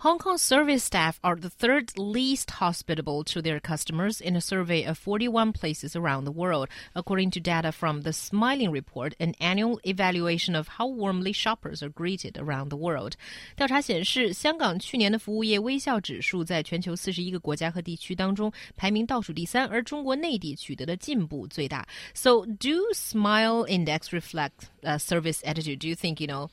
Hong Kong service staff are the third least hospitable to their customers in a survey of 41 places around the world, according to data from the Smiling Report, an annual evaluation of how warmly shoppers are greeted around the world. 调查显示，香港去年的服务业微笑指数在全球四十一个国家和地区当中排名倒数第三，而中国内地取得的进步最大。So, do smile index reflect uh, service attitude? Do you think you know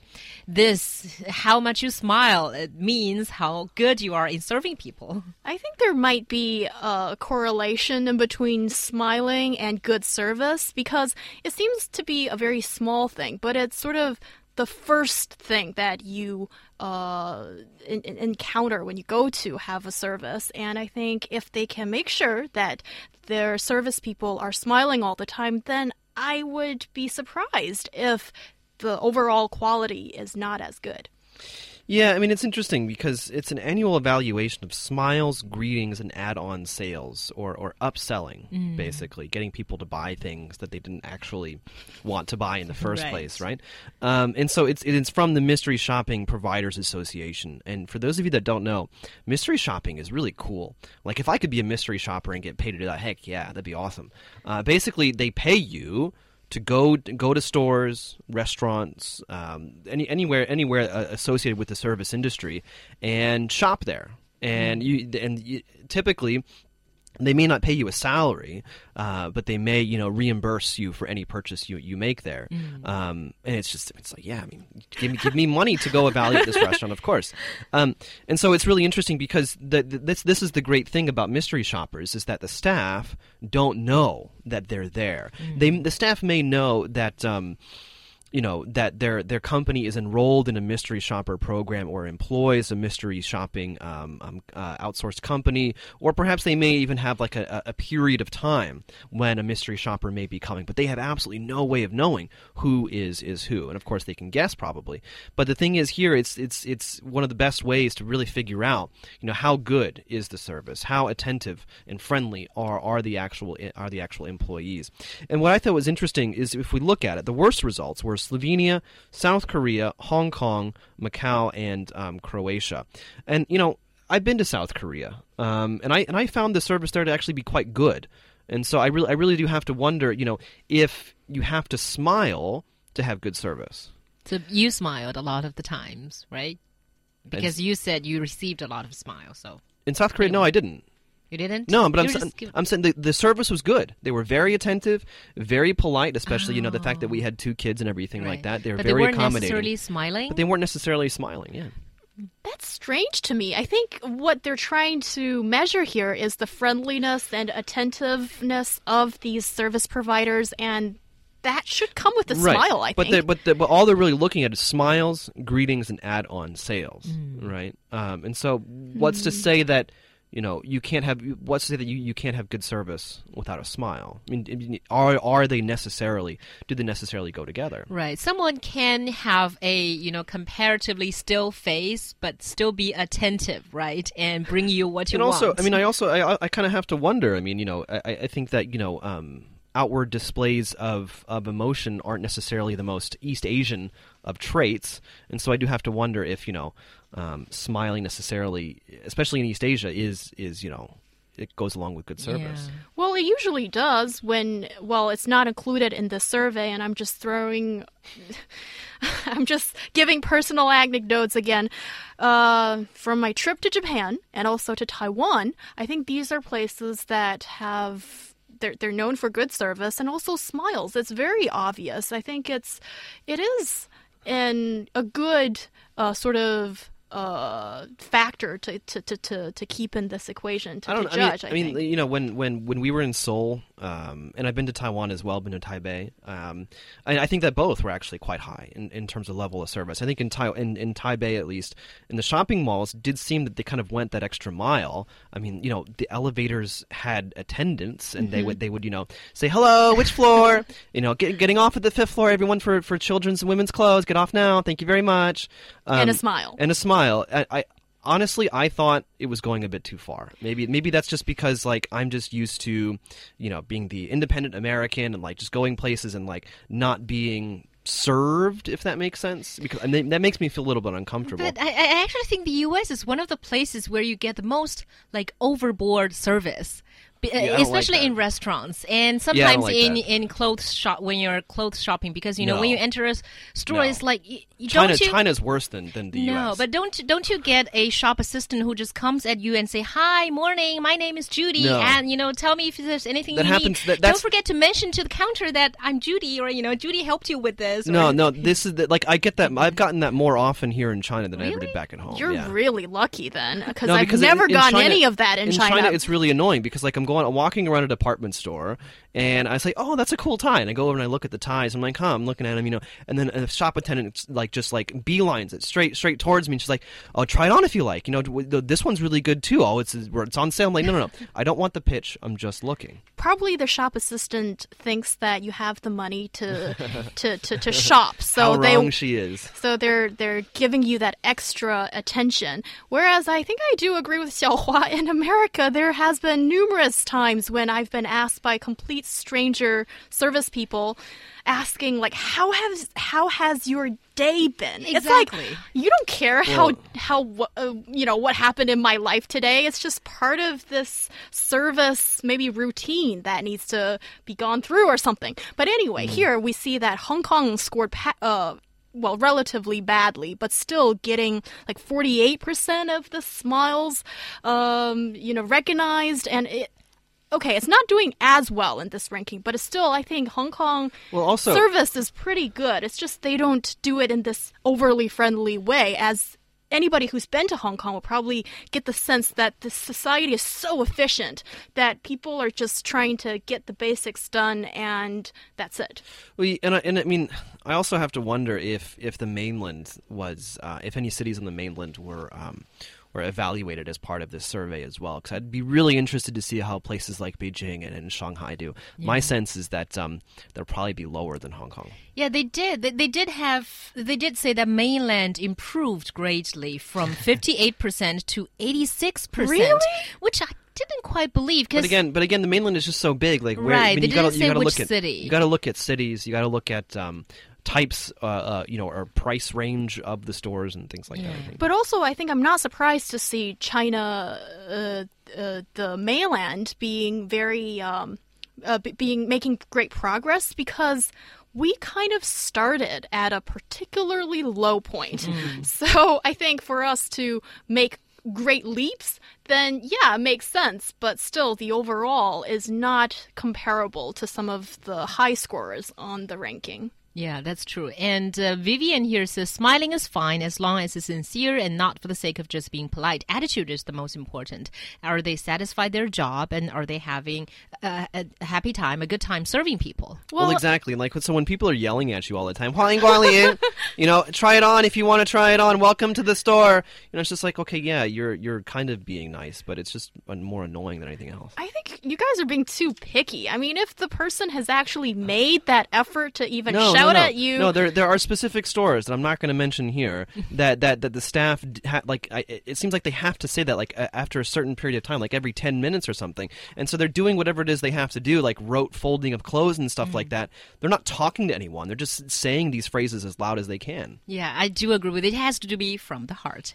this? How much you smile it means how good you are in serving people. I think there might be a correlation between smiling and good service because it seems to be a very small thing, but it's sort of the first thing that you uh, in, in encounter when you go to have a service. And I think if they can make sure that their service people are smiling all the time, then I would be surprised if the overall quality is not as good. Yeah, I mean, it's interesting because it's an annual evaluation of smiles, greetings, and add on sales or, or upselling, mm. basically, getting people to buy things that they didn't actually want to buy in the first right. place, right? Um, and so it's, it's from the Mystery Shopping Providers Association. And for those of you that don't know, mystery shopping is really cool. Like, if I could be a mystery shopper and get paid to do that, heck yeah, that'd be awesome. Uh, basically, they pay you to go go to stores, restaurants, um, any anywhere anywhere uh, associated with the service industry, and shop there. And you and you, typically they may not pay you a salary, uh, but they may, you know, reimburse you for any purchase you, you make there. Mm. Um, and it's just, it's like, yeah, I mean, give me, give me money to go evaluate this restaurant, of course. Um, and so it's really interesting because the, the, this, this is the great thing about mystery shoppers is that the staff don't know that they're there. Mm. They, the staff may know that, um, you know that their their company is enrolled in a mystery shopper program or employs a mystery shopping um, um, uh, outsourced company, or perhaps they may even have like a, a, period of time when a mystery shopper may be coming, but they have absolutely no way of knowing who is is who, and of course they can guess probably. But the thing is, here it's it's it's one of the best ways to really figure out you know how good is the service, how attentive and friendly are are the actual are the actual employees. And what I thought was interesting is if we look at it, the worst results were Slovenia, South Korea, Hong Kong, Macau, and um, Croatia. And you know, I've been to South Korea, um, and I and I found the service there to actually be quite good. And so I really I really do have to wonder, you know, if you have to smile to have good service. So you smiled a lot of the times, right? Because and, you said you received a lot of smiles. So in South Korea, no, I didn't. You didn't? No, but I'm, I'm saying the, the service was good. They were very attentive, very polite, especially, oh. you know, the fact that we had two kids and everything right. like that. They were but very they weren't accommodating. necessarily smiling? But they weren't necessarily smiling, yeah. That's strange to me. I think what they're trying to measure here is the friendliness and attentiveness of these service providers and that should come with a right. smile, I but think. But, but all they're really looking at is smiles, greetings, and add-on sales, mm. right? Um, and so, what's mm. to say that you know, you can't have what's to say that you, you can't have good service without a smile. I mean, are are they necessarily do they necessarily go together? Right. Someone can have a you know comparatively still face, but still be attentive, right, and bring you what you and want. also, I mean, I also I, I kind of have to wonder. I mean, you know, I, I think that you know. Um, outward displays of, of emotion aren't necessarily the most East Asian of traits, and so I do have to wonder if you know um, smiling necessarily, especially in East Asia, is is you know it goes along with good service. Yeah. Well, it usually does when well, it's not included in the survey, and I'm just throwing. I'm just giving personal anecdotes again. Uh, from my trip to Japan and also to Taiwan, I think these are places that have they're they're known for good service and also smiles. It's very obvious. I think it's it is in a good uh, sort of uh, factor to, to, to, to, to keep in this equation to, I don't. to I mean, judge. I, I mean, you know, when when when we were in Seoul, um, and I've been to Taiwan as well, been to Taipei. Um, I, I think that both were actually quite high in, in terms of level of service. I think in, tai- in in Taipei, at least, in the shopping malls, did seem that they kind of went that extra mile. I mean, you know, the elevators had attendants, and they would they would you know say hello, which floor? you know, get, getting off at the fifth floor. Everyone for for children's and women's clothes, get off now. Thank you very much. Um, And a smile. And a smile. I, I honestly I thought it was going a bit too far. Maybe maybe that's just because like I'm just used to, you know, being the independent American and like just going places and like not being served if that makes sense because and that makes me feel a little bit uncomfortable. But I, I actually think the U.S. is one of the places where you get the most like overboard service. Be- uh, Yeah, I don't like especially in restaurants and sometimes don't like in that. in clothes shop when you're clothes shopping because you know when you enter a store No. it's like y- y- China don't you China's worse than than the no, US. but don't don't you get a shop assistant who just comes at you and say, "Hi, morning, my name is Judy, No. and you know, tell me if there's anything That you happens- need." that- don't forget to mention to the counter that I'm Judy, or you know, Judy helped you with this. or- no, no, this is the, like I get that. I've gotten that more often here in China than I ever did back at home. You're yeah. really lucky then, because I've because in- never in gotten China- any of that in, in China. it's really annoying because like I'm going, walking around a department store, and I say, "Oh, that's a cool tie," and I go over and I look at the ties. I'm like, "Huh," I'm looking at them, you know, and then a shop attendant like just like beelines it straight straight towards me, and she's like, "Oh, try it on if you like. You know, this one's really good too. Oh, it's it's on sale." I'm like, "No, no, no, I don't want the pitch. I'm just looking." Probably the shop assistant thinks that you have the money to to, to, to shop, so How they wrong she is. So they're they're giving you that extra attention. Whereas I think I do agree with Xiaohua. In America, there has been numerous times when I've been asked by complete stranger service people, asking like, "How has how has your day been?" It's like Exactly. you don't care how Well- how wha- uh, you know what happened in my life today. It's just part of this service maybe routine that needs to be gone through or something. But anyway, here we see that Hong Kong scored pa- uh well, relatively badly, but still getting like 48% of the smiles, um, you know, recognized. And it, okay, it's not doing as well in this ranking, but it's still, I think Hong Kong Well, also- service is pretty good. It's just they don't do it in this overly friendly way as anybody who's been to Hong Kong will probably get the sense that the society is so efficient that people are just trying to get the basics done and that's it. Well, and I, and I mean, I also have to wonder if if the mainland was, uh, if any cities on the mainland were um, were evaluated as part of this survey as well. Because I'd be really interested to see how places like Beijing and, and Shanghai do. My sense is that um, they'll probably be lower than Hong Kong. Yeah, they did. They, they did have. They did say that mainland improved greatly from fifty-eight percent to eighty-six percent, Really? which I didn't quite believe. But Because again, but again, the mainland is just so big. Like, where, Right, I mean, they you gotta, didn't you gotta which look at city. You got to look at cities. You got to look at um, types, uh, uh, you know, or price range of the stores and things like that. But also, I think I'm not surprised to see China, uh, uh, the mainland, being very, um, uh, being making great progress because we kind of started at a particularly low point. So I think for us to make great leaps, then yeah, it makes sense. But still, the overall is not comparable to some of the high scorers on the ranking. Yeah, that's true. And uh, Vivian here says smiling is fine as long as it's sincere and not for the sake of just being polite. Attitude is the most important. Are they satisfied their job and are they having uh, a a happy time, a good time serving people? Well, exactly. Like so, when people are yelling at you all the time, "Huang Guanlian," you know, try it on if you want to try it on. Welcome to the store. You know, it's just like, okay, yeah, you're you're kind of being nice, but it's just uh, more annoying than anything else. I think you guys are being too picky. I mean, if the person has actually made that effort to even No, shout no, no. at you, No, there there are specific stores that I'm not going to mention here that that that the staff ha- like. I, it seems like they have to say that like a- after a certain period of time, like every ten minutes or something, and so they're doing whatever it is they have to do, like rote folding of clothes and stuff like mm. that. They're not talking to anyone. They're just saying these phrases as loud as they can. Yeah, I do agree with it. It has to be from the heart.